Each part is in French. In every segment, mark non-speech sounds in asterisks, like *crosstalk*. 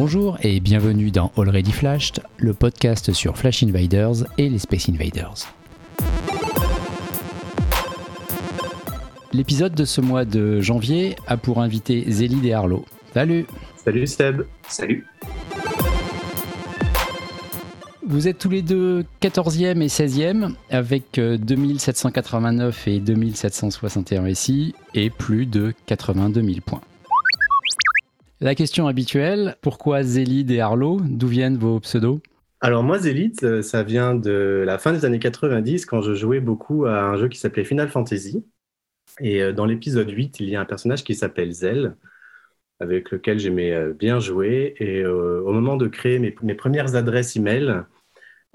Bonjour et bienvenue dans Already Flashed, le podcast sur Flash Invaders et les Space Invaders. L'épisode de ce mois de janvier a pour invité Zélide et Arlo. Salut Salut Seb Salut Vous êtes tous les deux 14e et 16e avec 2789 et 2761 SI et plus de 82 000 points. La question habituelle, pourquoi Zélide et Arlo D'où viennent vos pseudos? Alors moi, Zélide, ça vient de la fin des années 90 quand je jouais beaucoup à un jeu qui s'appelait Final Fantasy. Et euh, dans l'épisode 8, il y a un personnage qui s'appelle Zell, avec lequel j'aimais bien jouer. Et euh, au moment de créer mes, mes premières adresses email,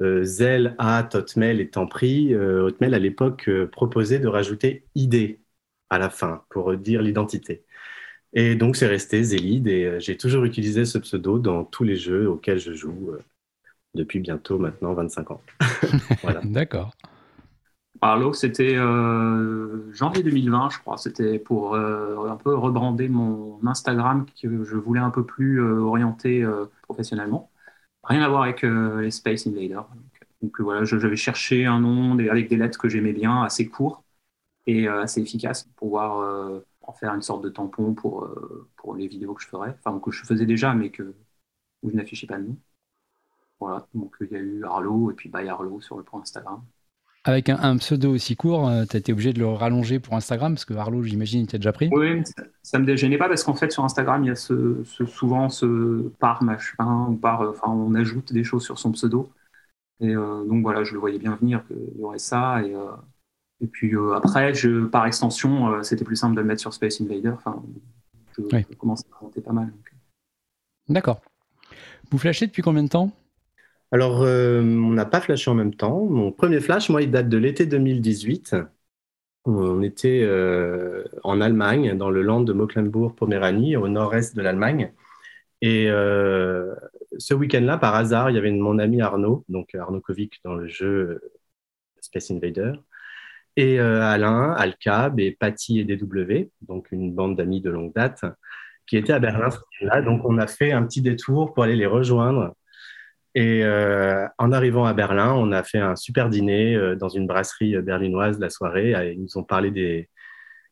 euh, Zell at Hotmail étant pris, euh, Hotmail à l'époque euh, proposait de rajouter ID à la fin pour dire l'identité. Et donc c'est resté Zélide et j'ai toujours utilisé ce pseudo dans tous les jeux auxquels je joue depuis bientôt maintenant 25 ans. *laughs* voilà. D'accord. Arlo, c'était janvier 2020, je crois. C'était pour un peu rebrander mon Instagram que je voulais un peu plus orienter professionnellement. Rien à voir avec euh, les Space Invaders. Donc, euh, voilà, j'avais cherché un nom avec des lettres que j'aimais bien, assez court et euh, assez efficace pour pouvoir en faire une sorte de tampon pour, pour les vidéos que je ferais, enfin que je faisais déjà, mais que où je n'affichais pas de nom. Voilà, donc il y a eu Arlo et puis By Arlo sur le point Instagram. Avec un, pseudo aussi court, euh, tu as été obligé de le rallonger pour Instagram parce que Arlo, j'imagine, il t'a déjà pris. Oui, ça, ne me déjeunait pas parce qu'en fait, sur Instagram, il y a ce, souvent ce par machin, ou par, enfin, on ajoute des choses sur son pseudo. Et euh, donc voilà, je le voyais bien venir qu'il y aurait ça. Et, euh, et puis après, je, par extension, c'était plus simple de le mettre sur Space Invader. Enfin, je, je commence à monter pas mal. D'accord. Vous flashez depuis combien de temps? Alors, euh, on n'a pas flashé en même temps. Mon premier flash, moi, il date de l'été 2018. On était euh, en Allemagne, dans le land de Mecklenburg-Poméranie, au nord-est de l'Allemagne. Et euh, ce week-end-là, par hasard, il y avait mon ami Arnaud, donc Arnaud Kovic dans le jeu Space Invader, et Alain, Alcab et Patty et DW, donc une bande d'amis de longue date, qui étaient à Berlin là Donc, on a fait un petit détour pour aller les rejoindre et euh, en arrivant à Berlin, on a fait un super dîner euh, dans une brasserie berlinoise la soirée. Ils nous ont parlé des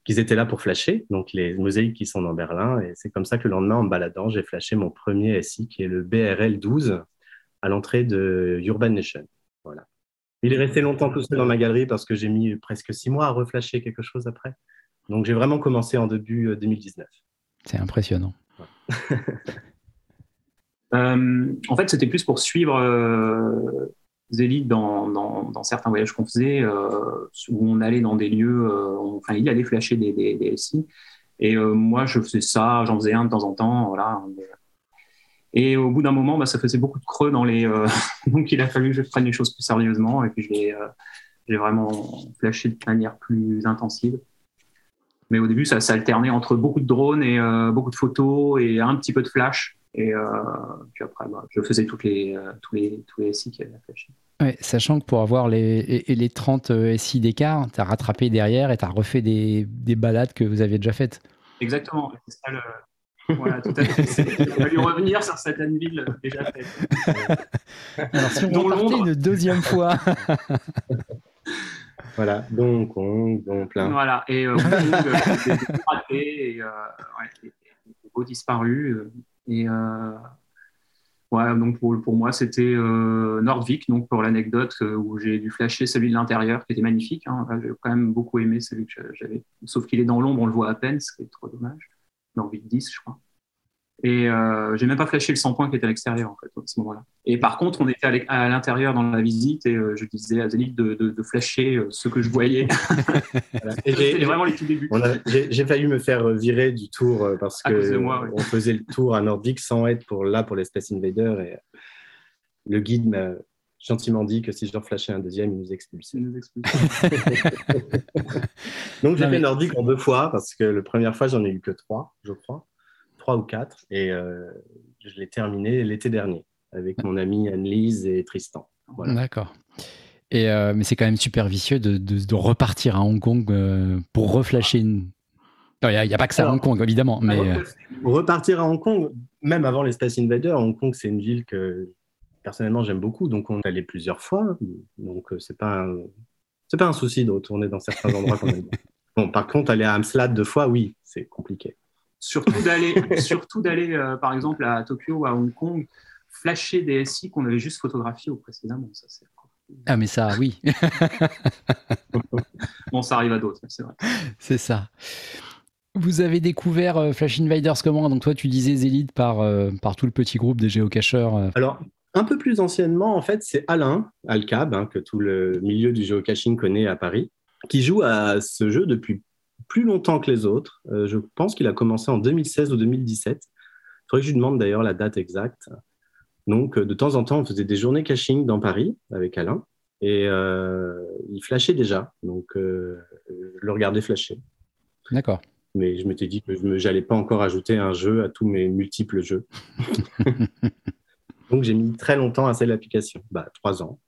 qu'ils étaient là pour flasher, donc les mosaïques qui sont dans Berlin. Et c'est comme ça que le lendemain, en baladant, j'ai flashé mon premier SI qui est le BRL 12 à l'entrée de Urban Nation. Voilà. Il est resté longtemps tout seul dans ma galerie parce que j'ai mis presque six mois à reflasher quelque chose après. Donc j'ai vraiment commencé en début 2019. Euh, c'est impressionnant. *laughs* Euh, en fait, c'était plus pour suivre euh, Zélide dans, dans, certains voyages qu'on faisait, euh, où on allait dans des lieux, enfin, il allait flasher des, des, SI. Et moi, je faisais ça, j'en faisais un de temps en temps, voilà. Et au bout d'un moment, bah, ça faisait beaucoup de creux dans les. *laughs* donc, il a fallu que je prenne les choses plus sérieusement. Et puis, j'ai vraiment flashé de manière plus intensive. Mais au début, ça s'alternait entre beaucoup de drones et beaucoup de photos et un petit peu de flash. Et euh, puis après, bah, je faisais toutes les, euh, tous, les, tous les SI qui avaient flashé. Ouais, sachant que pour avoir les, les 30 euh, SI d'écart, tu as rattrapé derrière et tu as refait des, des, balades que vous aviez déjà faites. Exactement, c'est ça le. Voilà, tout à fait. *laughs* Il va lui revenir sur certaines villes déjà faites. *laughs* Alors, si on repartait une deuxième fois. *laughs* voilà, donc on, donc plein. Voilà, et euh, des, et, euh, ouais, beaux disparus. Et euh, ouais, donc pour, pour moi, c'était euh, Nordvik, donc pour l'anecdote, euh, où j'ai dû flasher celui de l'intérieur, qui était magnifique. Hein. J'ai quand même beaucoup aimé celui que j'avais. Sauf qu'il est dans l'ombre, on le voit à peine, ce qui est trop dommage. Nordvik 10, je crois. Et euh, j'ai même pas flashé le 100 points qui était à l'extérieur en fait à ce moment-là. Et par contre, on était à l'intérieur dans la visite et euh, je disais à Zénith de, de, flasher euh, ce que je voyais. *laughs* C'était vraiment les tout débuts. J'ai failli me faire virer du tour euh, parce que on faisait le tour à Nordique sans être pour là pour les Space Invaders et le guide m'a gentiment dit que si je leur flashais un deuxième, il nous expulsait. Il nous *laughs* Donc j'ai fait Nordique en deux fois parce que la première fois j'en ai eu que trois, je crois trois ou quatre, et euh, je l'ai terminé l'été dernier avec mon ami Anne-Lise et Tristan. D'accord. Et euh, mais c'est quand même super vicieux de, de, repartir à Hong Kong euh, pour reflasher une. Il n'y a, pas que ça à Hong Kong, évidemment. Mais... Repartir à Hong Kong, même avant les Space Invaders, Hong Kong, c'est une ville que personnellement j'aime beaucoup. Donc, on est allé plusieurs fois. Donc, euh, c'est pas, un... pas un souci de retourner dans certains endroits Bon, par contre, aller à Amsterdam deux fois, oui, c'est compliqué. Surtout d'aller, surtout d'aller euh, par exemple, à Tokyo ou à Hong Kong, flasher des SI qu'on avait juste photographiés au précédemment. Ça, c'est ah, mais ça, oui. *laughs* bon, ça arrive à d'autres, c'est vrai. C'est ça. Vous avez découvert euh, Flash Invaders comment? Donc toi, tu disais Zélide par, euh, par tout le petit groupe des géocacheurs. Euh. Alors, un peu plus anciennement, en fait, c'est Alain Alcab, hein, que tout le milieu du géocaching connaît à Paris, qui joue à ce jeu depuis plus longtemps que les autres. je pense qu'il a commencé en 2016 ou 2017. Il faudrait que je lui demande d'ailleurs la date exacte. Donc, de temps en temps, on faisait des journées caching dans Paris avec Alain. Et il flashait déjà. Donc, je le regardais flasher. D'accord mais je m'étais dit que je n'allais pas encore ajouter un jeu à tous mes multiples jeux. *laughs* donc j'ai mis très longtemps à cette application, bah, trois ans.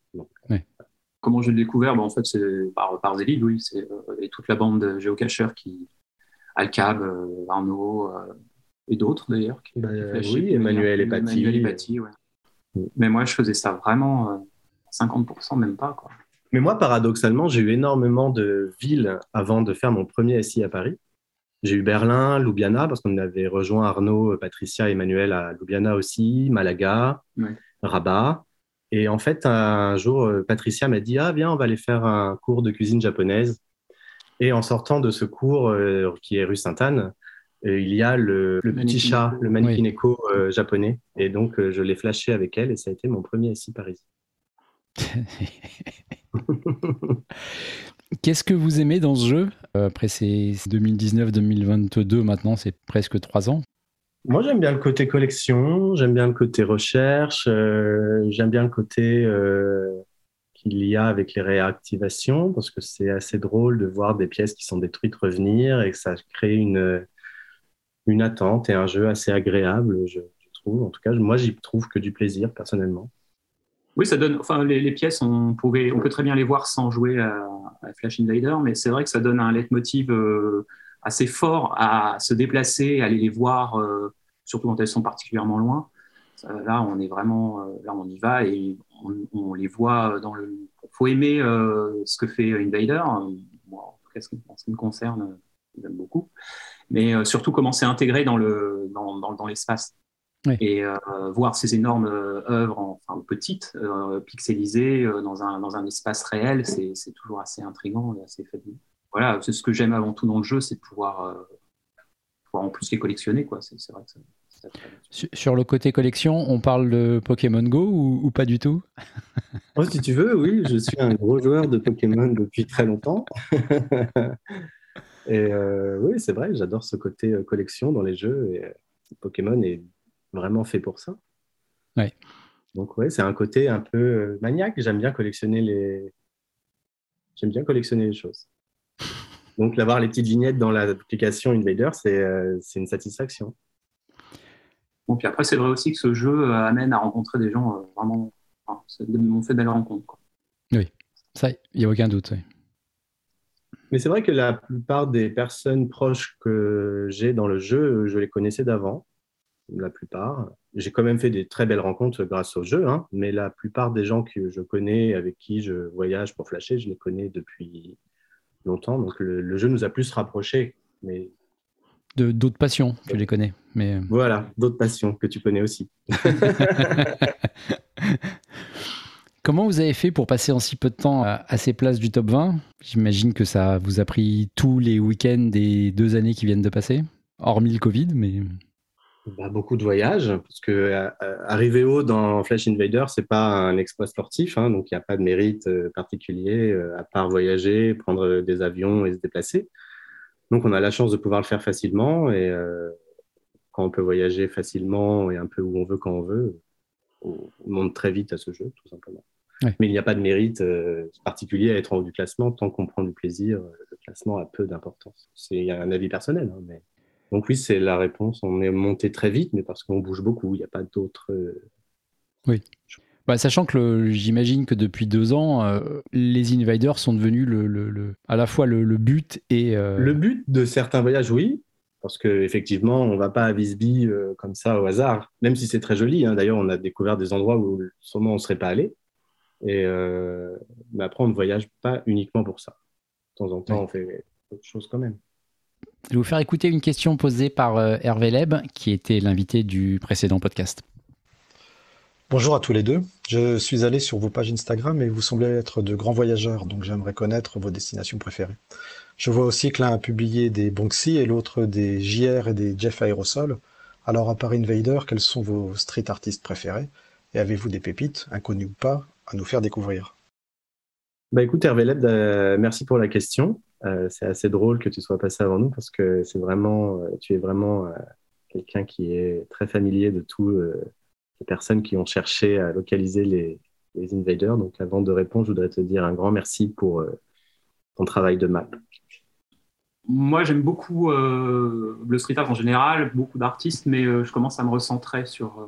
Comment j'ai découvert? Bah, En fait, c'est par, par Zélide, oui. C'est euh, toute la bande de géocacheurs qui. Alcab, euh, Arnaud euh, et d'autres d'ailleurs. Bah, oui, Emmanuel et Paty. Mais moi, je faisais ça vraiment 50%, même pas. Quoi. Mais moi, paradoxalement, j'ai eu énormément de villes avant de faire mon premier SI à Paris. J'ai eu Berlin, Ljubljana, parce qu'on avait rejoint Arnaud, Patricia et Emmanuel à Ljubljana aussi, Malaga, Rabat. Et en fait, un jour, euh, Patricia m'a dit Ah, viens, on va aller faire un cours de cuisine japonaise. Et en sortant de ce cours, euh, qui est rue Sainte-Anne, euh, il y a le, petit chat, le Manikineko japonais. Et donc, je l'ai flashé avec elle et ça a été mon premier SI Paris. *laughs* Qu'est-ce que vous aimez dans ce jeu euh, Après c'est 2019-2022, maintenant c'est presque trois ans? Moi j'aime bien le côté collection, j'aime bien le côté recherche, euh, j'aime bien le côté euh, qu'il y a avec les réactivations, parce que c'est assez drôle de voir des pièces qui sont détruites revenir et que ça crée une, une attente et un jeu assez agréable, je, je trouve. En tout cas, moi j'y trouve que du plaisir personnellement. Oui, ça donne. Enfin, les, pièces, on, pouvait, on peut très bien les voir sans jouer à, Flash Invader, mais c'est vrai que ça donne un leitmotiv euh, assez fort à se déplacer, à aller les voir, euh, surtout quand elles sont particulièrement loin. là, on est vraiment, euh, là, on y va et on, les voit dans le. Faut aimer ce que fait Invader. Moi, en, ce qui, me concerne, j'aime beaucoup. Mais surtout comment c'est intégré dans le dans, dans l'espace. Et euh, voir ces énormes euh, œuvres, enfin petites, euh, pixelisées dans, un, dans un espace réel, c'est toujours assez intriguant et assez fabuleux. Voilà, c'est ce que j'aime avant tout dans le jeu, c'est de pouvoir, pouvoir, en plus les collectionner. Quoi. C'est vrai que sur, le côté collection, on parle de Pokémon Go ou, pas du tout? *laughs* Oh, Si tu veux, oui, je suis un gros joueur de Pokémon depuis très longtemps. *laughs* et oui, c'est vrai, j'adore ce côté collection dans les jeux. Et Pokémon est vraiment fait pour ça. Ouais. Donc ouais, c'est un côté un peu euh, maniaque. J'aime bien collectionner les. J'aime bien collectionner les choses. *laughs* Donc d'avoir les petites vignettes dans l'application Invader, euh, c'est une satisfaction. Bon, puis après, c'est vrai aussi que ce jeu euh, amène à rencontrer des gens vraiment. Enfin, on fait de belles rencontres. Oui, ça, il n'y a aucun doute. Mais c'est vrai que la plupart des personnes proches que j'ai dans le jeu, je les connaissais d'avant la plupart. J'ai quand même fait des très belles rencontres grâce au jeu, hein, mais la plupart des gens que je connais, avec qui je voyage pour flasher, je les connais depuis longtemps. Donc le, jeu nous a plus rapprochés. Mais... De d'autres passions, je les connais. Mais... Euh, voilà, d'autres passions que tu connais aussi. *laughs* Comment vous avez fait pour passer en si peu de temps à, ces places du top 20 J'imagine que ça vous a pris tous les week-ends des deux années qui viennent de passer, hormis le Covid, mais... Bah, beaucoup de voyages, parce que euh, euh, arriver haut dans Flash Invader, c'est pas un exploit sportif, hein, donc il n'y a pas de mérite euh, particulier à part voyager, prendre des avions et se déplacer. Donc on a la chance de pouvoir le faire facilement et quand on peut voyager facilement et un peu où on veut quand on veut, on monte très vite à ce jeu, tout simplement. Mais il n'y a pas de mérite particulier à être en haut du classement tant qu'on prend du plaisir. Le classement a peu d'importance. C'est un avis personnel, hein, mais donc oui, c'est la réponse. On est monté très vite, mais parce qu'on bouge beaucoup. Il n'y a pas d'autres. Euh, oui. Bah, sachant que j'imagine que depuis deux ans, euh, les invaders sont devenus le, à la fois le, but et. Euh, le but de certains voyages, oui. Parce qu'effectivement, on ne va pas à Visby euh, comme ça au hasard, même si c'est très joli. Hein. D'ailleurs, on a découvert des endroits où sûrement on ne serait pas allé. Et, mais après, on ne voyage pas uniquement pour ça. De temps en temps, on fait autre chose quand même. Je vais vous faire écouter une question posée par Hervé Leb, qui était l'invité du précédent podcast. Bonjour à tous les deux. Je suis allé sur vos pages Instagram et vous semblez être de grands voyageurs, donc j'aimerais connaître vos destinations préférées. Je vois aussi que l'un a publié des Banksy et l'autre des JR et des Jeff Aerosol. Alors à part Invader, quels sont vos street artistes préférés? Et avez-vous des pépites, inconnues ou pas, à nous faire découvrir? Bah écoute Hervé Leb, euh, merci pour la question. Euh, c'est assez drôle que tu sois passé avant nous parce que c'est vraiment, euh, tu es vraiment quelqu'un qui est très familier de tout personnes qui ont cherché à localiser les, invaders. Donc avant de répondre, je voudrais te dire un grand merci pour euh, ton travail de map. Moi, j'aime beaucoup euh, le street art en général, beaucoup d'artistes, mais euh, je commence à me recentrer sur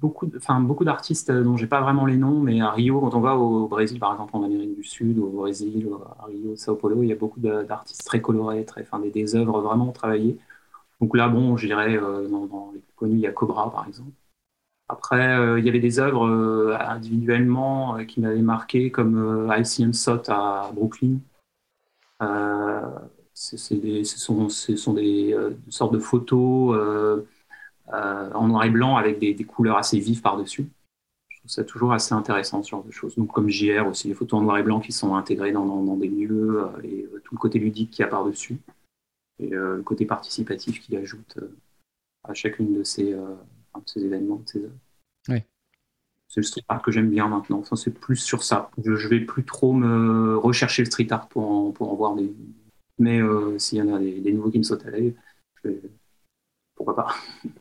beaucoup, enfin beaucoup d'artistes dont j'ai pas vraiment les noms, mais à Rio, quand on va au Brésil, par exemple, en Amérique du Sud, au Brésil, à Rio, Sao Paulo, il y a beaucoup d'artistes très colorés, très, enfin, des, des, œuvres vraiment travaillées. Donc là, bon, je dirais, dans, dans les plus connus, il y a Cobra, par exemple. Après, euh, il y avait des œuvres euh, individuellement euh, qui m'avaient marqué, comme ICM Sot à Brooklyn. Des, ce sont, ce sont des, sortes de photos en noir et blanc avec des, couleurs assez vives par-dessus. Je trouve ça toujours assez intéressant, ce genre de choses. Donc, comme JR aussi, les photos en noir et blanc qui sont intégrées dans, dans, des lieux, et tout le côté ludique qu'il y a par-dessus, et le côté participatif qu'il ajoute à chacune de ces, ces événements, ces œuvres. Oui. C'est le street art que j'aime bien maintenant. Enfin, c'est plus sur ça. Je, ne vais plus trop me rechercher le street art pour en, pour en voir des. Mais euh, s'il y en a des, nouveaux qui me sautent à l'œil, pourquoi pas. *laughs*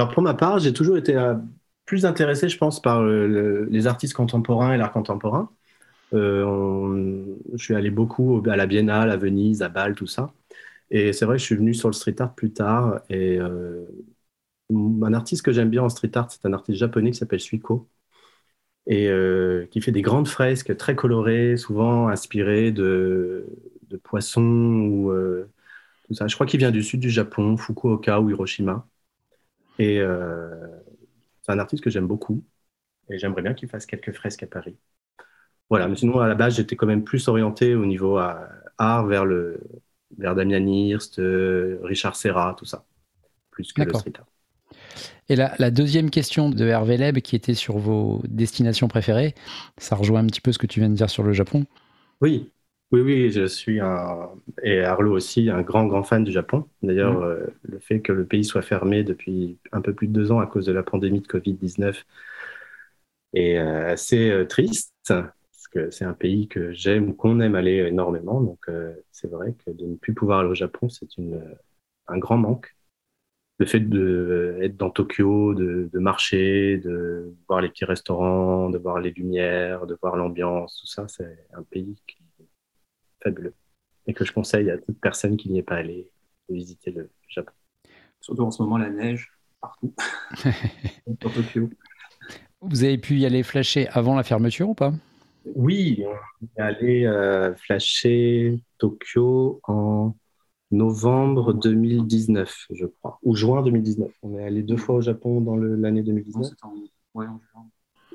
Alors pour ma part, j'ai toujours été euh, plus intéressé, je pense, par les artistes contemporains et l'art contemporain. Euh, je suis allé beaucoup à la Biennale, à Venise, à Bâle, tout ça. Et c'est vrai que je suis venu sur le street art plus tard. Et un artiste que j'aime bien en street art, c'est un artiste japonais qui s'appelle Suiko et euh, qui fait des grandes fresques très colorées, souvent inspirées de, poissons ou euh, tout ça. Je crois qu'il vient du sud du Japon, Fukuoka ou Hiroshima. Et euh, c'est un artiste que j'aime beaucoup et j'aimerais bien qu'il fasse quelques fresques à Paris. Voilà, mais sinon à la base j'étais quand même plus orienté au niveau art vers le vers Damien Hirst, Richard Serra, tout ça, plus que le street art. Et la, deuxième question de Hervé Leb, qui était sur vos destinations préférées, ça rejoint un petit peu ce que tu viens de dire sur le Japon. Oui, oui, oui, je suis un, et Arlo aussi, un grand, grand fan du Japon. D'ailleurs, mm. euh, le fait que le pays soit fermé depuis un peu plus de deux ans à cause de la pandémie de Covid-19 est euh, assez euh, triste, parce que c'est un pays que j'aime ou qu'on aime aller énormément. Donc, c'est vrai que de ne plus pouvoir aller au Japon, c'est un grand manque le fait d'être dans Tokyo, de, marcher, de voir les petits restaurants, de voir les lumières, de voir l'ambiance, tout ça, c'est un pays qui fabuleux et que je conseille à toute personne qui n'y est pas allée de visiter le Japon. Surtout en ce moment, la neige partout *laughs* dans Tokyo. Vous avez pu y aller flasher avant la fermeture ou pas? Oui, on est allé euh, flasher Tokyo en novembre 2019, je crois, ou juin 2019. On est allé deux fois au Japon dans l'année 2019.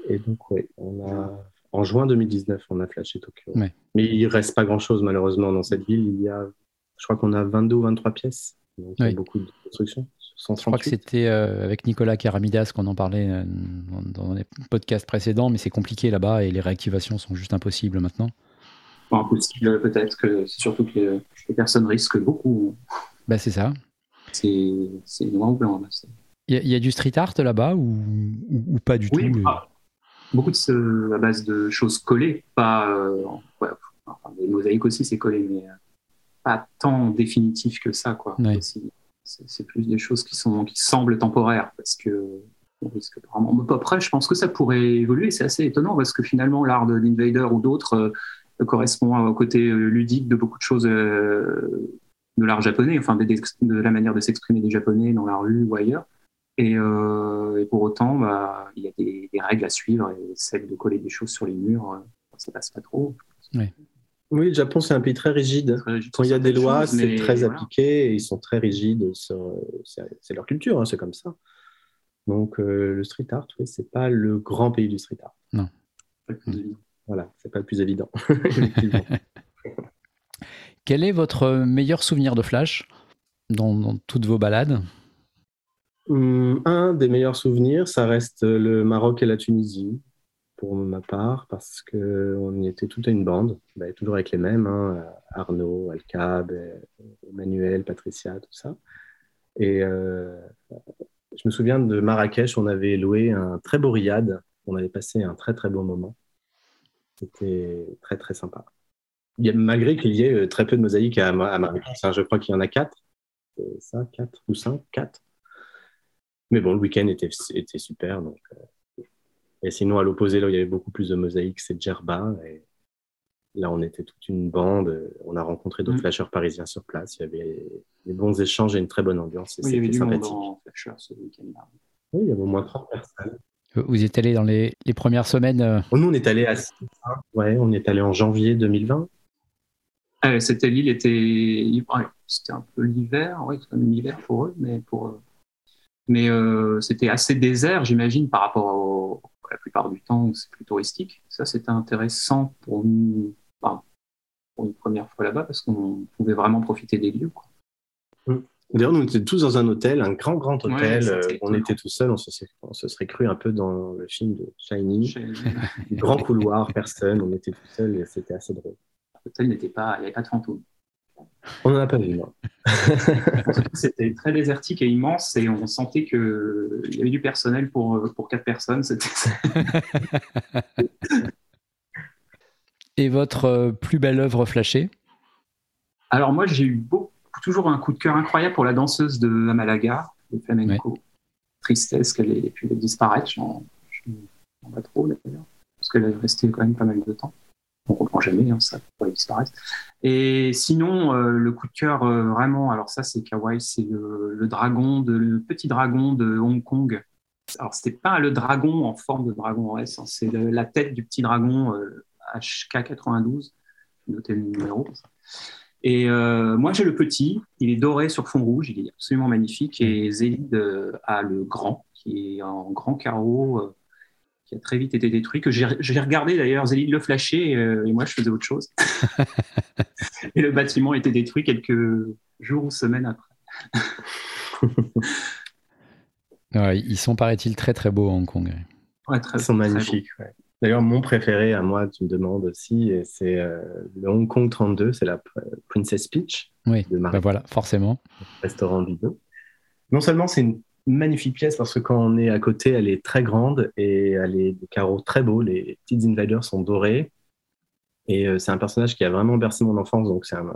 Et donc, oui, on a, en juin 2019, on a flashé Tokyo. Mais il reste pas grand-chose, malheureusement, dans cette ville. Il y a, je crois qu'on a 22 ou 23 pièces. Donc, il y a beaucoup de constructions. Je crois que c'était euh, avec Nicolas Karamidas qu'on en parlait euh, dans les podcasts précédents, mais c'est compliqué là-bas et les réactivations sont juste impossibles maintenant impossible peut-être, que c'est surtout que les personnes risquent beaucoup. Bah c'est ça. C'est noir ou blanc. Il y, a du street art là-bas ou, ou, pas du tout euh Beaucoup de ce, à base de choses collées, pas euh, des mosaïques aussi c'est collé, mais euh, pas tant définitif que ça quoi. C'est plus des choses qui sont qui semblent temporaires parce que on risque vraiment. Après, je pense que ça pourrait évoluer. C'est assez étonnant parce que finalement, l'art d'Invader ou d'autres correspond au côté euh, ludique de beaucoup de choses euh, de l'art japonais, enfin de, la manière de s'exprimer des Japonais dans la rue ou ailleurs. Et, pour autant, bah, il y a des, règles à suivre et celle de coller des choses sur les murs, ça passe pas trop. Oui, le Japon, c'est un pays très rigide. Quand il y a des lois, c'est très appliqué et ils sont très rigides. C'est leur culture, hein, c'est comme ça. Donc, le street art, oui, c'est pas le grand pays du street art. Non. Voilà, c'est pas le plus évident. *laughs* *laughs* Quel est votre meilleur souvenir de Flash dans, toutes vos balades? Hum, Un des meilleurs souvenirs, ça reste le Maroc et la Tunisie, pour ma part, parce qu'on y était toute une bande, bah, toujours avec les mêmes, hein, Arnaud, Alcab, Emmanuel, Patricia, tout ça. Et euh, je me souviens de Marrakech, on avait loué un très beau riad, on avait passé un très très bon moment. C'était très très sympa. Malgré qu'il y ait euh, très peu de mosaïques à, Marrakech, je crois qu'il y en a quatre. Ça, quatre ou cinq, quatre. Mais bon, le week-end était, était super. Donc, euh, et sinon, à l'opposé, là où il y avait beaucoup plus de mosaïques, c'est Djerba. Et là, on était toute une bande. On a rencontré d'autres mm. flasheurs parisiens sur place. Il y avait des bons échanges et une très bonne ambiance. il y avait du sympathique. ce week-end-là. Oui, il y avait au moins 30 personnes. Vous êtes allé dans les, premières semaines euh, oh, Nous, on est allé à ouais, on est allé en janvier 2020. Ah c'était l'île était, c'était un peu l'hiver, ouais, l'hiver pour eux, mais pour, euh, mais euh, c'était assez désert, j'imagine, par rapport au, à la plupart du temps où c'est plus touristique. Ça, c'était intéressant pour nous, pour une première fois là-bas, parce qu'on pouvait vraiment profiter des lieux. Quoi. Mm. D'ailleurs, nous étions tous dans un hôtel, un grand, grand hôtel. On était tout seuls, on se, serait cru un peu dans le film de Shining. grand couloir, personne, on était tout seuls et c'était assez drôle. L'hôtel n'était pas, il n'y avait pas de fantômes. On n'en a pas vu, non. *laughs* c'était très désertique et immense et on sentait qu'il y avait du personnel pour, pour quatre personnes. *laughs* et votre euh, plus belle œuvre flashée? Alors moi, j'ai eu beaucoup toujours un coup de cœur incroyable pour la danseuse de Malaga, de flamenco. Tristesse qu'elle ait pu disparaître, je n'en pas trop d'ailleurs, parce qu'elle est restée quand même pas mal de temps. On ne comprend jamais, hein, ça pourrait disparaître. Et sinon, euh, le coup de cœur euh, vraiment, alors ça c'est kawaii, c'est le, dragon, de, petit dragon de Hong Kong. Alors c'était pas le dragon en forme de dragon en S, hein, c'est la tête du petit dragon HK92. Euh, Notez le numéro. Et moi, j'ai le petit, il est doré sur fond rouge, il est absolument magnifique. Et Zélide a le grand, qui est en grand carreau, qui a très vite été détruit, que j'ai regardé d'ailleurs, Zélide le flashait, et moi, je faisais autre chose. *laughs* et le bâtiment a été détruit quelques jours ou semaines après. *laughs* ils sont, paraît-il, très très beaux à Hong Kong. Ouais, très, ils sont magnifiques. D'ailleurs, mon préféré à moi, tu me demandes aussi, c'est euh, le Hong Kong 32, c'est la Princess Peach. Oui, de bah voilà, forcément. Restaurant vidéo. Non seulement c'est une magnifique pièce parce que quand on est à côté, elle est très grande et elle est des carreaux très beaux. Les petites invaders sont dorés. Et euh, c'est un personnage qui a vraiment bercé mon enfance, donc c'est un,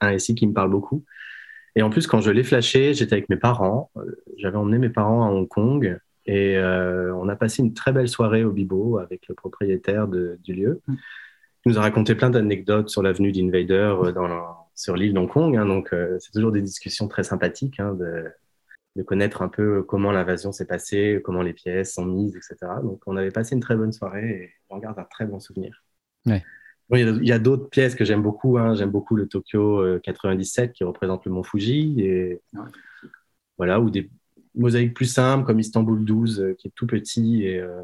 un récit qui me parle beaucoup. Et en plus, quand je l'ai flashé, j'étais avec mes parents. Euh, j'avais emmené mes parents à Hong Kong et euh, on a passé une très belle soirée au Bibo avec le propriétaire du lieu. Mm. Il nous a raconté plein d'anecdotes sur l'avenue d'Invader sur l'île d'Hong Kong. Hein. donc, euh, c'est toujours des discussions très sympathiques hein, de, connaître un peu comment l'invasion s'est passée, comment les pièces sont mises, etc. Donc, on avait passé une très bonne soirée et on garde un très bon souvenir. il y a, d'autres pièces que j'aime beaucoup. Hein. J'aime beaucoup le Tokyo 97 qui représente le mont Fuji. Et, voilà, ou des, mosaïque plus simple, comme Istanbul 12, euh, qui est tout petit. Et euh,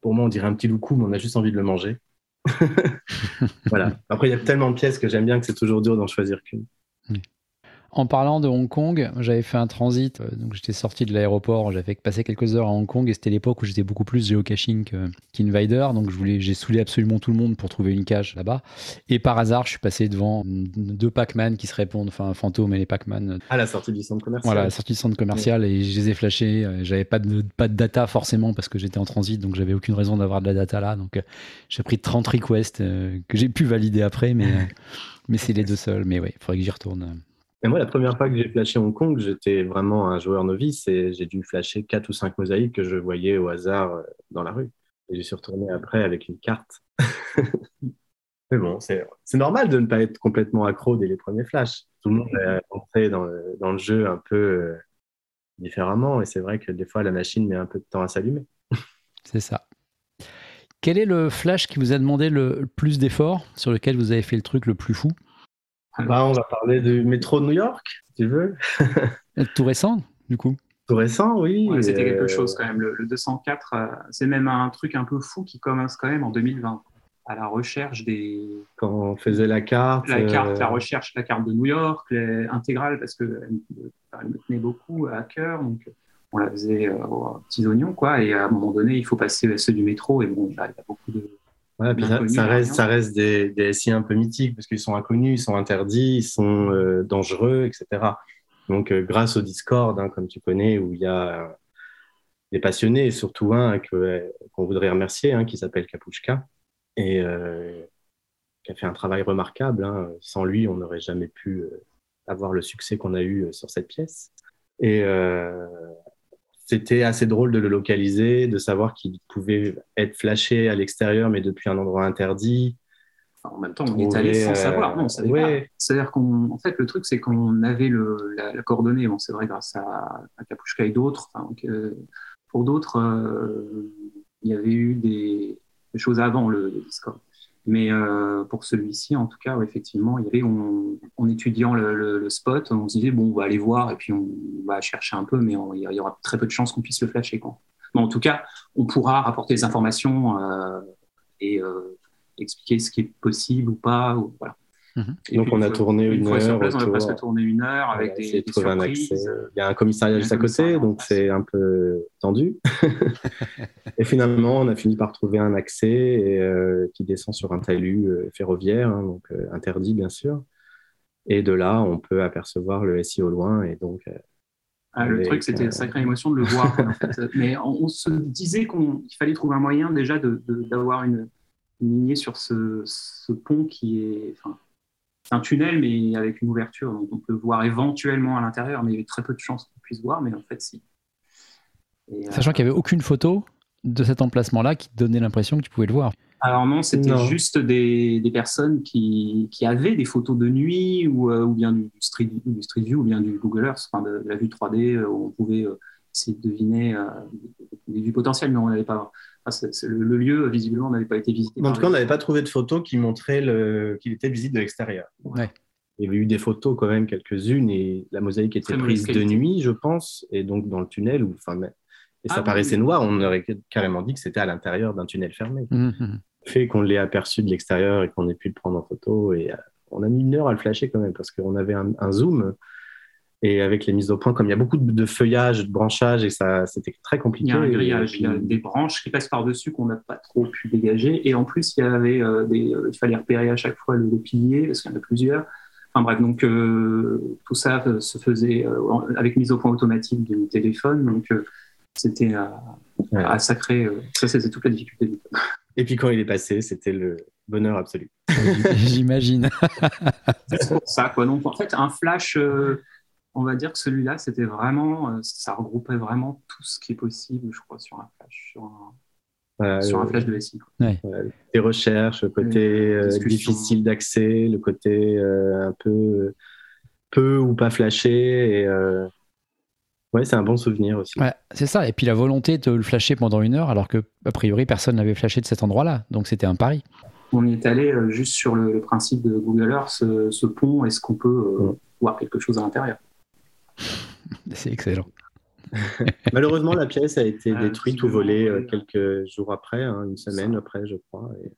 pour moi, on dirait un petit loukou, mais on a juste envie de le manger. *laughs* voilà. Après, il y a tellement de pièces que j'aime bien que c'est toujours dur d'en choisir qu'une. En parlant de Hong Kong, j'avais fait un transit, euh, donc j'étais sorti de l'aéroport, j'avais passé quelques heures à Hong Kong et c'était l'époque où j'étais beaucoup plus géocaching qu'invader, donc je voulais, j'ai saoulé absolument tout le monde pour trouver une cache là-bas. Et par hasard, je suis passé devant deux Pac-Man qui se répondent, enfin fantôme et les Pac-Man. À la sortie du centre commercial. Voilà, à la sortie du centre commercial et je les ai flashés. Euh, j'avais pas de, pas de data forcément parce que j'étais en transit, donc j'avais aucune raison d'avoir de la data là. Donc euh, j'ai pris 30 requests que j'ai pu valider après, mais, *laughs* mais c'est les deux seuls. Mais oui, il faudrait que j'y retourne. Et moi, la première fois que j'ai flashé Hong Kong, j'étais vraiment un joueur novice et j'ai dû flasher quatre ou cinq mosaïques que je voyais au hasard euh, dans la rue. Et je suis retourné après avec une carte. *laughs* Mais bon, c'est normal de ne pas être complètement accro dès les premiers flashs. Tout le monde est entré dans le, jeu un peu, euh, différemment. Et c'est vrai que des fois, la machine met un peu de temps à s'allumer. *laughs* C'est ça. Quel est le flash qui vous a demandé le plus d'efforts, sur lequel vous avez fait le truc le plus fou? Bah, On va parler du métro de New York, si tu veux. Tout récent, du coup tout récent, oui. c'était quelque chose quand même. Le, 204, euh, c'est même un truc un peu fou qui commence quand même en 2020 à la recherche des. Quand on faisait la carte. La carte, la euh, recherche, la carte de New York, intégrale, parce qu'elle elle me tenait beaucoup à cœur. Donc, on la faisait euh, aux petits oignons, quoi. Et à un moment donné, il faut passer ceux du métro. Et bon, il y a beaucoup de. Ouais, ça, reste, ça reste des, des SI un peu mythiques parce qu'ils sont inconnus, ils sont interdits, ils sont dangereux, etc. Donc, euh, grâce au Discord, hein, comme tu connais, où il y a euh, des passionnés, et surtout un euh, qu'on voudrait remercier, hein, qui s'appelle Kapuchka, et qui a fait un travail remarquable. Hein. Sans lui, on n'aurait jamais pu avoir le succès qu'on a eu sur cette pièce. Et c'était assez drôle de le localiser, de savoir qu'il pouvait être flashé à l'extérieur, mais depuis un endroit interdit, en même temps, on est allé sans savoir. Non, C'est-à-dire qu'en fait, le truc, c'est qu'on avait le, la, coordonnée. Bon, c'est vrai, grâce à, à Kapushka et d'autres. pour d'autres, euh, il y avait eu des, choses avant le, Discord. Mais euh, pour celui-ci, en tout cas, effectivement, il y avait, en étudiant le, spot, on se disait, bon, on va aller voir et puis on va chercher un peu, mais il y aura très peu de chances qu'on puisse le flasher. Quoi. Mais en tout cas, on pourra rapporter des informations euh, et expliquer ce qui est possible ou pas. Ou, voilà. Mhm. Donc on a tourné une, heure. Sur place, on a presque tourné une heure avec des, des surprises. Il y a un commissariat juste à côté, donc c'est un peu tendu. *laughs* et finalement, on a fini par trouver un accès et, euh, qui descend sur un talus euh, ferroviaire, hein, donc euh, interdit bien sûr. Et de là, on peut apercevoir le SI au loin et donc. Ah, le truc, c'était une sacrée émotion de le voir. en fait. *laughs* Mais on, se disait qu'il fallait trouver un moyen déjà d'avoir de, une, lignée sur ce, pont qui est un tunnel, mais avec une ouverture. Donc on peut voir éventuellement à l'intérieur, mais il y a très peu de chances qu'on puisse voir, mais en fait, si. Sachant qu'il n'y avait aucune photo de cet emplacement-là qui donnait l'impression que tu pouvais le voir. Alors non, c'était juste des, personnes qui, avaient des photos de nuit ou, euh, ou bien du street, du street, View ou bien du Google Earth, enfin de, la vue 3D euh, où on pouvait euh, essayer de deviner du potentiel, mais on n'avait pas le, lieu, visiblement, n'avait pas été visité. En tout cas, on n'avait pas trouvé de photos qui montraient qu'il était visible de l'extérieur. Il y avait eu des photos, quand même, quelques-unes, et la mosaïque était prise de nuit, je pense, et donc dans le tunnel, où, enfin, et ça ah paraissait noir, on aurait carrément dit que c'était à l'intérieur d'un tunnel fermé. Mmh, mmh. Le fait qu'on l'ait aperçu de l'extérieur et qu'on ait pu le prendre en photo, et euh, on a mis une heure à le flasher quand même, parce qu'on avait un, un zoom et avec les mises au point, comme il y a beaucoup de feuillage, de branchage, et ça, c'était très compliqué. Il y a un grillage, il y a des branches qui passent par-dessus qu'on n'a pas trop pu dégager. Et en plus, il, y avait, euh, des, euh, il fallait repérer à chaque fois le, pilier, parce qu'il y en a plusieurs. Enfin bref, donc euh, tout ça se faisait avec mise au point automatique du téléphone. Donc c'était un sacré. ça, c'était toute la difficulté du Et puis quand il est passé, c'était le bonheur absolu. *laughs* J'imagine. c'est pour ça, quoi. Donc en fait, un flash on va dire que celui-là, c'était vraiment, euh, ça regroupait vraiment tout ce qui est possible, je crois, sur un flash, sur un, sur un flash de SI. les recherches, le côté euh, difficile d'accès, le côté euh, un peu peu ou pas flashé. Et, ouais, c'est un bon souvenir aussi. c'est ça. Et puis la volonté de le flasher pendant une heure, alors que a priori personne n'avait flashé de cet endroit-là. Donc c'était un pari. On est allé juste sur le, principe de Google Earth, ce, pont, est-ce qu'on peut voir quelque chose à l'intérieur? *laughs* C'est excellent. *laughs* Malheureusement, la pièce a été ah, détruite ou volée euh, quelques jours après, hein, une semaine après, je crois. Et,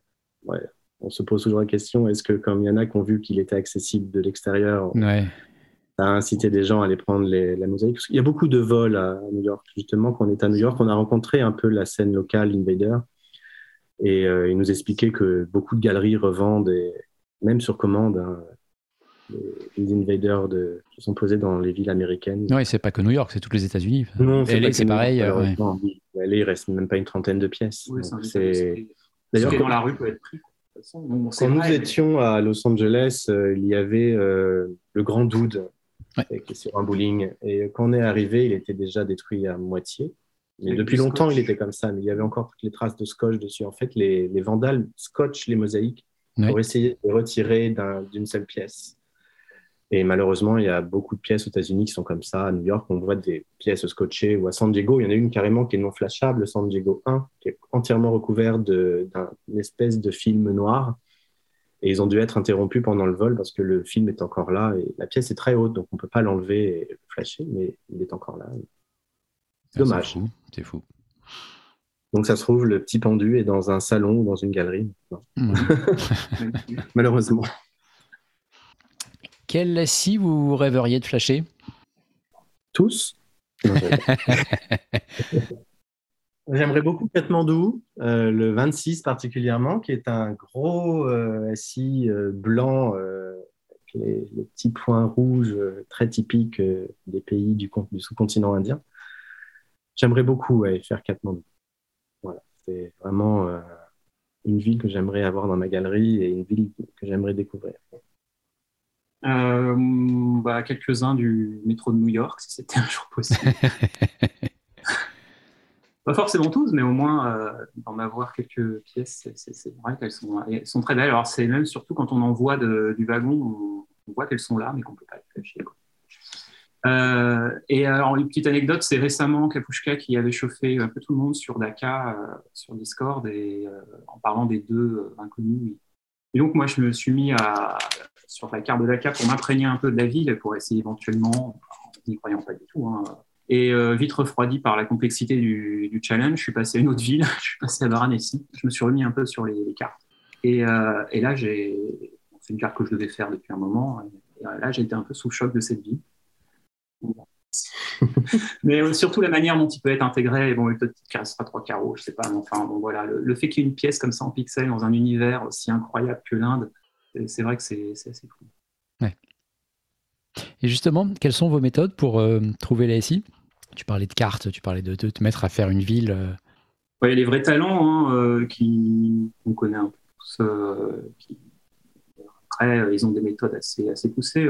ouais, on se pose toujours la question est-ce que, comme il y en a qui ont vu qu'il était accessible de l'extérieur, ça a incité des gens à aller prendre la mosaïque Il y a beaucoup de vols à New York. Justement, quand on est à New York, on a rencontré un peu la scène locale Invader. Et euh, il nous expliquait que beaucoup de galeries revendent, même sur commande, hein, les invaders de, qui sont posés dans les villes américaines. Oui, c'est pas que New York, c'est tous les États-Unis. Non, c'est pareil. Euh, ouais. LA, il reste même pas une trentaine de pièces. c'est D'ailleurs, dans la rue peut être pris. quand nous étions à Los Angeles, euh, il y avait euh, le Grand Dude qui est sur un bowling. Et quand on est arrivé, il était déjà détruit à moitié. Mais depuis longtemps, il était comme ça. Mais il y avait encore toutes les traces de scotch dessus. En fait, les, les vandales scotchent les mosaïques pour essayer de retirer d'une seule pièce. Et malheureusement, il y a beaucoup de pièces aux États-Unis qui sont comme ça. À New York, on voit des pièces scotchées ou à San Diego, il y en a une carrément qui est non flashable, San Diego 1, qui est entièrement recouvert d'une espèce de film noir. Et ils ont dû être interrompus pendant le vol parce que le film est encore là. Et la pièce est très haute, donc on ne peut pas l'enlever et le flasher, mais il est encore là. Ah, Dommage. C'est fou. Donc ça se trouve, le petit pendu est dans un salon ou dans une galerie. *laughs* Malheureusement. Quel SI vous rêveriez de flasher? Tous? *laughs* J'aimerais beaucoup Katmandou, euh, le 26 particulièrement, qui est un gros euh, SI euh, blanc, avec les, petits points rouges très typiques des pays du, sous-continent indien. J'aimerais beaucoup faire Katmandou. Voilà, c'est vraiment une ville que j'aimerais avoir dans ma galerie et une ville que j'aimerais découvrir. Euh, bah, quelques-uns du métro de New York, si c'était un jour possible. *laughs* Pas forcément tous, mais au moins euh, d'en avoir quelques pièces, c'est vrai qu'elles sont, très belles. Alors c'est même surtout quand on en voit du wagon, on, voit qu'elles sont là, mais qu'on ne peut pas les cacher. Euh, et alors, une petite anecdote, c'est récemment Kapushka qui avait chauffé un peu tout le monde sur Daka, sur Discord, et en parlant des deux inconnus. Et donc, moi, je me suis mis sur la carte de Dakar pour m'imprégner un peu de la ville, pour essayer éventuellement, n'y croyant pas du tout, hein, et euh, vite refroidi par la complexité du, challenge, je suis passé à une autre ville, *laughs* je suis passé à Varanasi. Je me suis remis un peu sur les, cartes. Et, euh, et là, j'ai, c'est une carte que je devais faire depuis un moment. Et, euh, là, j'ai été un peu sous le choc de cette vie. *laughs* mais surtout la manière dont il peut être intégré. Bon, peut-être qu'il restera trois carreaux, je sais pas. Mais enfin, bon, voilà, le, le fait qu'il y ait une pièce comme ça en pixels dans un univers aussi incroyable que l'Inde, c'est vrai que c'est assez fou. Et justement, quelles sont vos méthodes pour euh, trouver les SI Tu parlais de cartes, tu parlais de, te mettre à faire une ville. Euh. Il y a les vrais talents hein, euh, qui on connaît un peu tous. Après, ils ont des méthodes assez, assez poussées.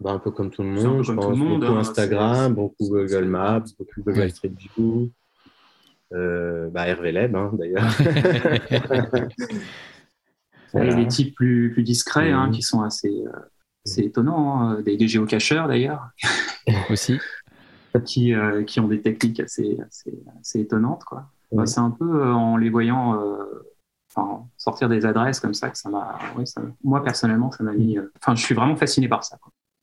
Bah, un peu comme tout le monde, je pense. beaucoup hein, Instagram, beaucoup Google Maps, beaucoup Google Street View. bah, Hervé Leb, hein, d'ailleurs. Il y a des types plus, plus discrets hein, qui sont assez, euh, étonnants, hein. des, des, géocacheurs d'ailleurs. Aussi. *laughs* qui, euh, qui ont des techniques assez, assez, étonnantes. Quoi. c'est un peu euh, en les voyant sortir des adresses comme ça que ça m'a. moi personnellement, ça m'a mis. Enfin, je suis vraiment fasciné par ça.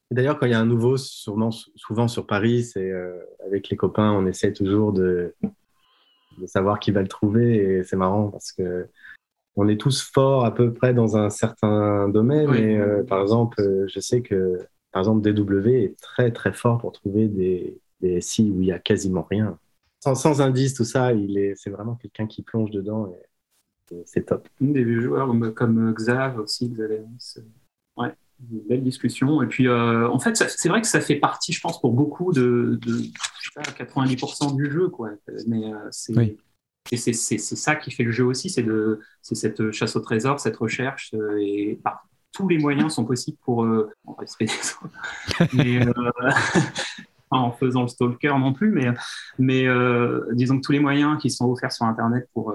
D'ailleurs, quand il y a un nouveau, souvent, souvent sur Paris, c'est avec les copains, on essaie toujours de, de savoir qui va le trouver. Et c'est marrant parce que on est tous forts à peu près dans un certain domaine. euh, par exemple, euh, je sais que par exemple DW est très très fort pour trouver des, des SI où il y a quasiment rien. Sans, sans indice, tout ça, il est, c'est vraiment quelqu'un qui plonge dedans et, c'est top. Des vieux joueurs comme, Xav aussi, Xavier. Ouais, une belle discussion. Et puis, euh, en fait, c'est vrai que ça fait partie, je pense, pour beaucoup de, de je sais pas, 90% du jeu, quoi. Mais c'est et c'est ça qui fait le jeu aussi, c'est cette chasse au trésor, cette recherche, euh, et par tous les moyens sont possibles pour euh, *laughs* mais, euh, en faisant le stalker non plus, mais, mais disons que tous les moyens qui sont offerts sur Internet pour,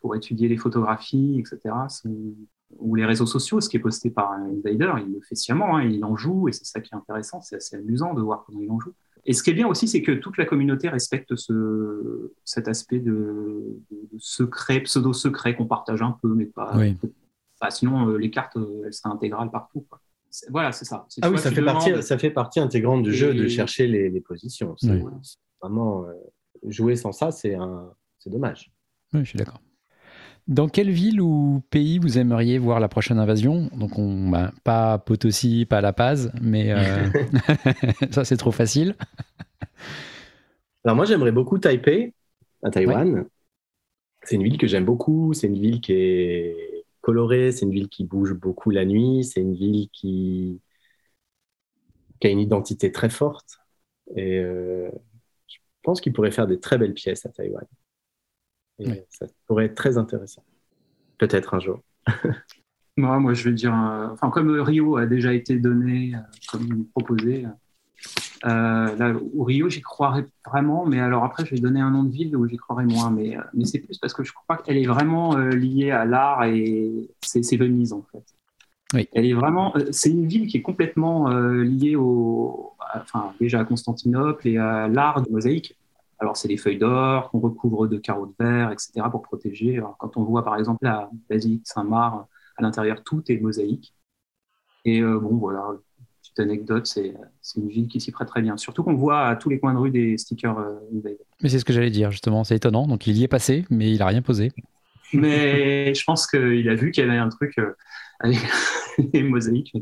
pour étudier les photographies, etc., ou les réseaux sociaux, ce qui est posté par un insider, il le fait sciemment, hein, il en joue, et c'est ça qui est intéressant, c'est assez amusant de voir comment il en joue. Et ce qui est bien aussi, c'est que toute la communauté respecte ce, cet aspect de, secret, pseudo-secret qu'on partage un peu, mais pas. sinon, euh, les cartes, euh, elles seraient intégrales partout. Voilà, c'est ça. Ah oui, ça fait, partie, ça fait partie intégrante du jeu de chercher les, positions. Vraiment, euh, jouer sans ça, c'est dommage. Oui, je suis d'accord. Dans quelle ville ou pays vous aimeriez voir la prochaine invasion? Donc, on, bah, pas Potosi, pas La Paz, mais euh, *laughs* *laughs* ça, c'est trop facile. Alors, moi, j'aimerais beaucoup Taipei, à Taïwan. C'est une ville que j'aime beaucoup. C'est une ville qui est colorée. C'est une ville qui bouge beaucoup la nuit. C'est une ville qui... qui, a une identité très forte. Et euh, je pense qu'il pourrait faire des très belles pièces à Taïwan. Ça pourrait être très intéressant. Peut-être un jour. *laughs* moi, moi, je vais dire, euh, enfin, comme Rio a déjà été donné, euh, comme proposé, euh, là, au Rio, j'y croirais vraiment, mais alors après, je vais donner un nom de ville où j'y croirais moins, mais, mais c'est plus parce que je crois qu'elle est vraiment liée à l'art et c'est Venise, en fait. Oui. Elle est vraiment. euh, C'est une ville qui est complètement euh, liée au, enfin déjà à Constantinople et à l'art du mosaïque. Alors c'est des feuilles d'or qu'on recouvre de carreaux de verre, etc. pour protéger. Alors, quand on voit par exemple la basilique Saint-Marc, à l'intérieur tout est mosaïque. Et euh, bon voilà, petite anecdote, c'est une ville qui s'y prête très bien. Surtout qu'on voit à tous les coins de rue des stickers euh. Mais c'est ce que j'allais dire, justement. C'est étonnant. Donc, il y est passé, mais il a rien posé. Mais *laughs* je pense qu'il a vu qu'il y avait un truc euh, avec *laughs* les mosaïques.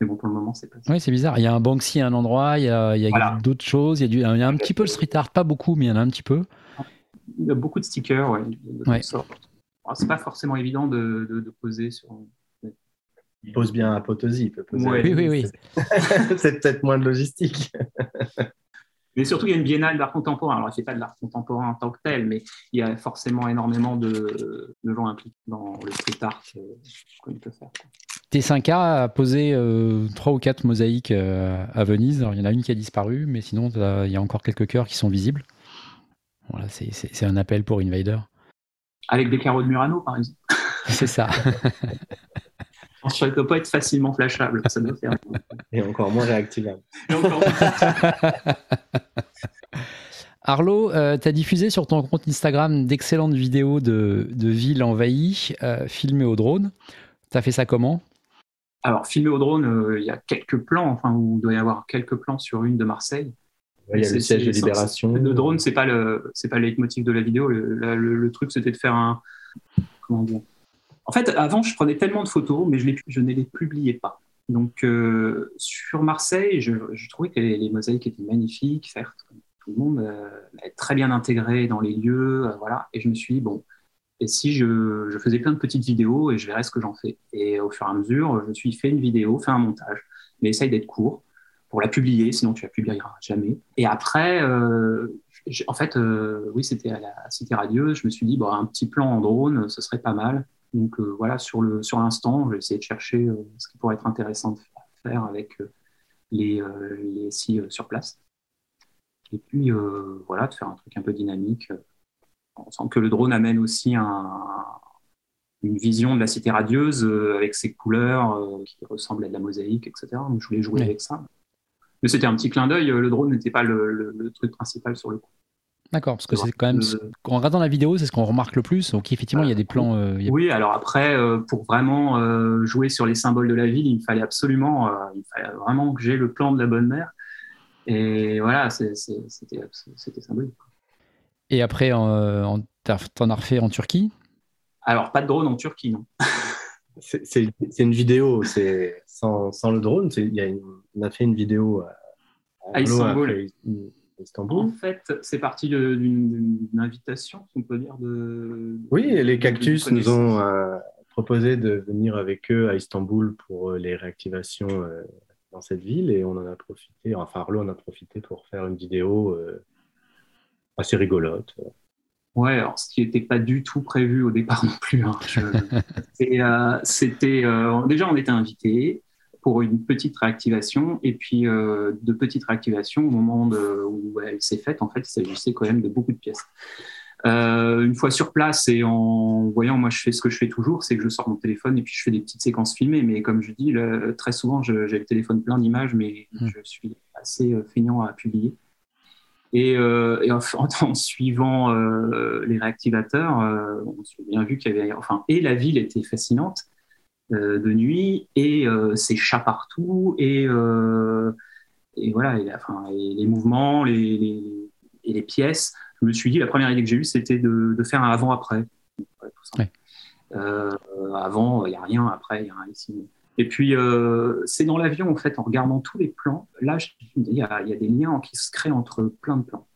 Mais bon, pour le moment, c'est pas ça. Oui, c'est bizarre. Il y a un Banksy à un endroit, il y a, il y a Voilà. d'autres choses. Il y, a du- il y a un petit peu le street art, pas beaucoup, mais il y en a un petit peu. Il y a beaucoup de stickers, ouais, Ouais. C'est pas forcément évident de, de, de poser sur. Il pose bien à Potosi. Il peut poser Ouais. à- Oui, oui, oui. *laughs* c'est peut-être moins de logistique. *laughs* Mais surtout, il y a une biennale d'art contemporain. Alors, fait pas de l'art contemporain en tant que tel, mais il y a forcément énormément de, de gens impliqués dans le street art euh, qu'on peut faire. quoi. T5K a posé euh, trois ou quatre mosaïques euh, à Venise. Alors, il y en a une qui a disparu, mais sinon, il y a encore quelques cœurs qui sont visibles. Voilà, c'est- c'est c'est un appel pour Invader. Avec des carreaux de Murano, par exemple. C'est ça. *laughs* Ça ne doit pas être facilement flashable. Ça doit faire. *laughs* Et encore moins réactivable. Et encore- *laughs* Arlo, tu as diffusé sur ton compte Instagram d'excellentes vidéos de, de villes envahies, euh, filmées au drone. Tu as fait ça comment? Alors, filmé au drone, euh, il y a quelques plans, enfin, où il doit y avoir quelques plans sur une de Marseille. Ouais, il y a le siège de Libération. Le drone, c'est pas le, c'est pas le leitmotiv de la vidéo. Le, la- le- le truc, c'était de faire un, comment dire. En fait, avant, je prenais tellement de photos, mais je, ne les publiais pas. Donc, euh, sur Marseille, je, trouvais que les, mosaïques étaient magnifiques, certes, tout le monde, euh, très bien intégrées dans les lieux, euh, voilà. Et je me suis dit, bon, et si je, faisais plein de petites vidéos et je verrais ce que j'en fais. Et au fur et à mesure, je me suis fait une vidéo, fait un montage, mais essaye d'être court pour la publier, sinon tu la publieras jamais. Et après, euh, en fait, oui, c'était à la Cité Radieuse. Je me suis dit, bon, un petit plan en drone, ce serait pas mal. Donc euh, voilà, sur le sur l'instant, j'ai essayé de chercher euh, ce qui pourrait être intéressant de faire avec euh, les, les SI sur place. Et puis voilà, de faire un truc un peu dynamique. On sent que le drone amène aussi un, une vision de la cité radieuse euh, avec ses couleurs euh, qui ressemblent à de la mosaïque, etc. Donc je voulais jouer Oui. avec ça. Mais c'était un petit clin d'œil. Le drone n'était pas le, le- le truc principal sur le coup. D'accord, parce que c'est quand même. En regardant la vidéo, c'est ce qu'on remarque le plus. Donc, effectivement, il y a des plans. euh, il y a- Oui, alors après, euh, pour vraiment euh, jouer sur les symboles de la ville, il me fallait absolument, euh, il fallait vraiment que j'ai le plan de la bonne mère. Et voilà, c'était c'était symbolique. Et après, en- t'en as refait en Turquie? Alors, pas de drone en Turquie, non. *laughs* C'est une vidéo, c'est sans, sans le drone. il y a une- on a fait une vidéo à, À Istanbul. après En Istanbul. fait, c'est parti d'une invitation, on peut dire, de. Oui, et les Cactus de nous ont euh, proposé de venir avec eux à Istanbul pour euh, les réactivations euh, dans cette ville et on en a profité, enfin Arlo en a profité pour faire une vidéo euh, assez rigolote. Ouais, alors ce qui n'était pas du tout prévu au départ *laughs* non plus. hein. Je- euh, C'était euh, déjà on était invités pour une petite réactivation et puis euh, de petites réactivations au moment de- où elle s'est faite. En fait, il s'agissait quand même de beaucoup de pièces. Euh, une fois sur place et en voyant, moi je fais ce que je fais toujours, c'est que je sors mon téléphone et puis je fais des petites séquences filmées. Mais comme je dis, très souvent j'ai le téléphone plein d'images, mais Mm. je suis assez euh, feignant à publier. Et, euh, et en, *laughs* en suivant euh, les réactivateurs, euh, on s'est bien vu qu'il y avait, enfin, et la ville était fascinante de nuit, et euh, ces chats partout, et, euh, et voilà, et, la- enfin, et les mouvements, les, les- et les pièces. Je me suis dit, la première idée que j'ai eue, c'était de, de faire un avant-après. Ouais. Euh, avant, il n'y a rien, après, il n'y a rien ici. Et puis, euh, c'est dans l'avion, en fait, en regardant tous les plans, là, il y, y a des liens qui se créent entre plein de plans.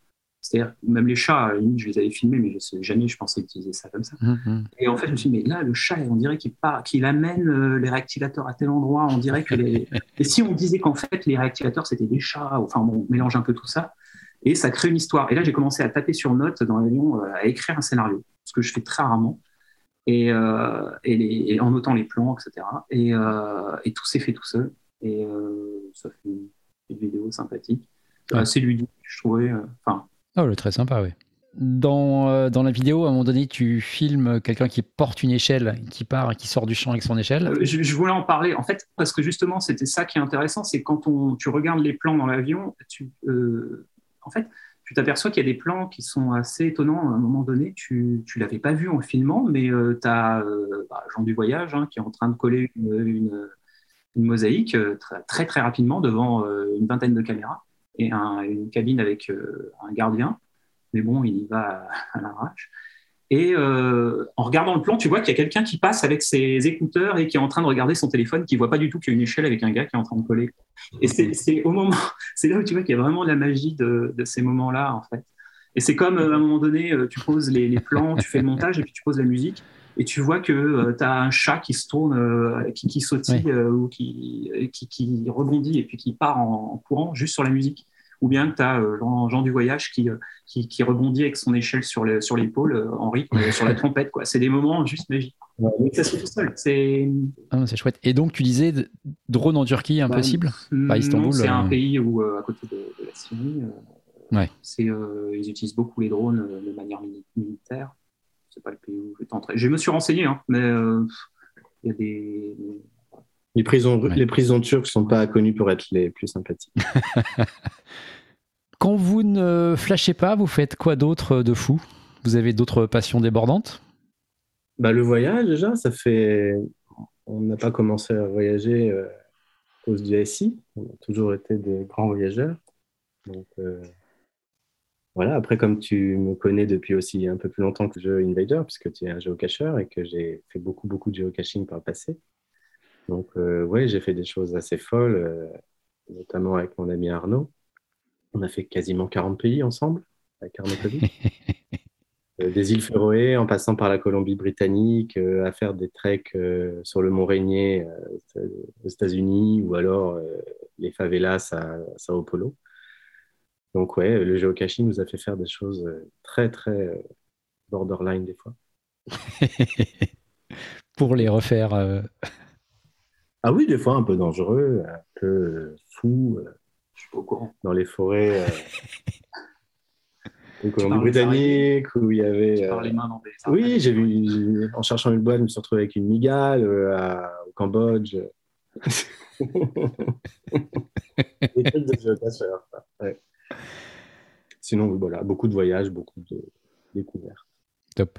C'est-à-dire, même les chats, à la limite, je les avais filmés, mais je sais, jamais je pensais utiliser ça comme ça. Mhm. Et en fait, je me suis dit, mais là, le chat, on dirait qu'il amène euh, les réactivateurs à tel endroit. On dirait que les. *laughs* Et si on disait qu'en fait, les réactivateurs, c'était des chats, enfin, on mélange un peu tout ça. Et ça crée une histoire. Et là, j'ai commencé à taper sur notes dans l'avion, euh, à écrire un scénario, ce que je fais très rarement. Et, euh, et, les- et en notant les plans, etc. Et, euh, et tout s'est fait tout seul. Et ça fait une, une vidéo sympathique. Ouais. Assez ludique, je trouvais. Enfin, Oh, le très sympa, oui. dans, euh, dans la vidéo, à un moment donné, tu filmes quelqu'un qui porte une échelle, qui part, qui sort du champ avec son échelle. Euh, je, voulais en parler, en fait, parce que justement, c'était ça qui est intéressant, c'est quand on, tu regardes les plans dans l'avion, tu, euh, en fait, tu t'aperçois qu'il y a des plans qui sont assez étonnants. À un moment donné, tu ne l'avais pas vu en filmant, mais tu as bah, Jean du Voyage hein, qui est en train de coller une, une, mosaïque très, très rapidement devant une vingtaine de caméras et un, une cabine avec un gardien mais bon, il y va à, l'arrache. Et euh, en regardant le plan, tu vois qu'il y a quelqu'un qui passe avec ses écouteurs et qui est en train de regarder son téléphone, qui voit pas du tout qu'il y a une échelle avec un gars qui est en train de coller. Et c'est au moment, *laughs* c'est là où tu vois qu'il y a vraiment la magie de, de ces moments-là, en fait. Et c'est comme euh, à un moment donné, euh, tu poses les, plans, tu fais le montage et puis tu poses la musique. Et tu vois que euh, tu as un chat qui se tourne, euh, qui, qui sautille oui. euh, ou qui, qui, qui, rebondit et puis qui part en, en courant juste sur la musique ou bien que tu as euh, Jean, Jean, du Voyage qui, rebondit avec son échelle sur l'épaule le, sur en rythme, sur la *laughs* trompette. C'est des moments juste magiques. Ouais, ça se fait tout seul. C'est ah, chouette. Et donc, tu disais drone en Turquie, impossible? bah, Pas Istanbul C'est un pays où, à côté de, de la Syrie, euh, ouais. ils utilisent beaucoup les drones de manière militaire. C'est pas le pays où je vais t'entrer. Je me suis renseigné, hein, mais il y a des. Les prisons, ouais. les prisons turques ne sont pas connues pour être les plus sympathiques. *laughs* Quand vous ne flashez pas, vous faites quoi d'autre de fou? Vous avez d'autres passions débordantes? Bah, Le voyage, déjà, ça fait. On n'a pas commencé à voyager euh, à cause du SI. On a toujours été des grands voyageurs. Donc, euh... voilà. Après, comme tu me connais depuis aussi un peu plus longtemps que je Invader, puisque tu es un géocacheur et que j'ai fait beaucoup, beaucoup de géocaching par le passé. Donc, euh, oui, j'ai fait des choses assez folles, euh, notamment avec mon ami Arnaud. On a fait quasiment 40 pays ensemble, avec Arnaud *laughs* euh, des îles Féroé, en passant par la Colombie-Britannique, à faire des treks sur le Mont Rainier aux États-Unis, ou alors les favelas à, à Sao Paulo. Donc, ouais, le géocaching nous a fait faire des choses très, très borderline des fois. *laughs* Pour les refaire. euh, Ah oui, des fois un peu dangereux, un peu fou, euh, je suis pas au courant. dans les forêts euh, *laughs* Colombie-Britannique, où il y avait. Euh, oui, j'ai vu, en cherchant une boîte, je me suis retrouvé avec une migale euh, à, au Cambodge. *laughs* des trucs de géocacheur, ouais. Sinon, voilà, beaucoup de voyages, beaucoup de découvertes. Top.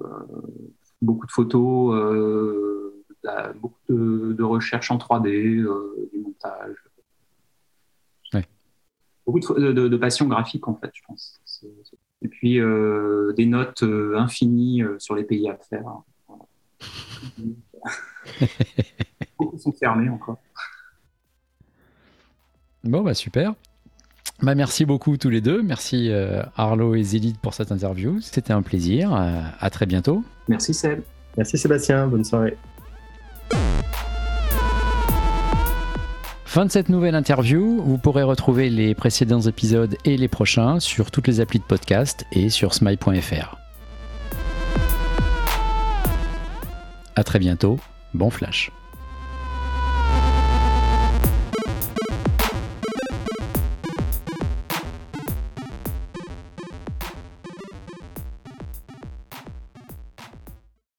Euh, beaucoup de photos. Euh, la, beaucoup de, de, recherches en 3D, euh, du montage. Ouais. Beaucoup de, de, de, passion graphique, en fait, je pense. C est, c est... Et puis, euh, des notes euh, infinies sur les pays à faire. *laughs* beaucoup sont fermés encore. Bon, bah super. Bah, merci beaucoup tous les deux. Merci euh, Arlo et Zélide pour cette interview. C'était un plaisir. Euh, à très bientôt. Merci Seb. Merci Sébastien. Bonne soirée. Fin de cette nouvelle interview. Vous pourrez retrouver les précédents épisodes et les prochains sur toutes les applis de podcast et sur smile.fr. À très bientôt. Bon flash.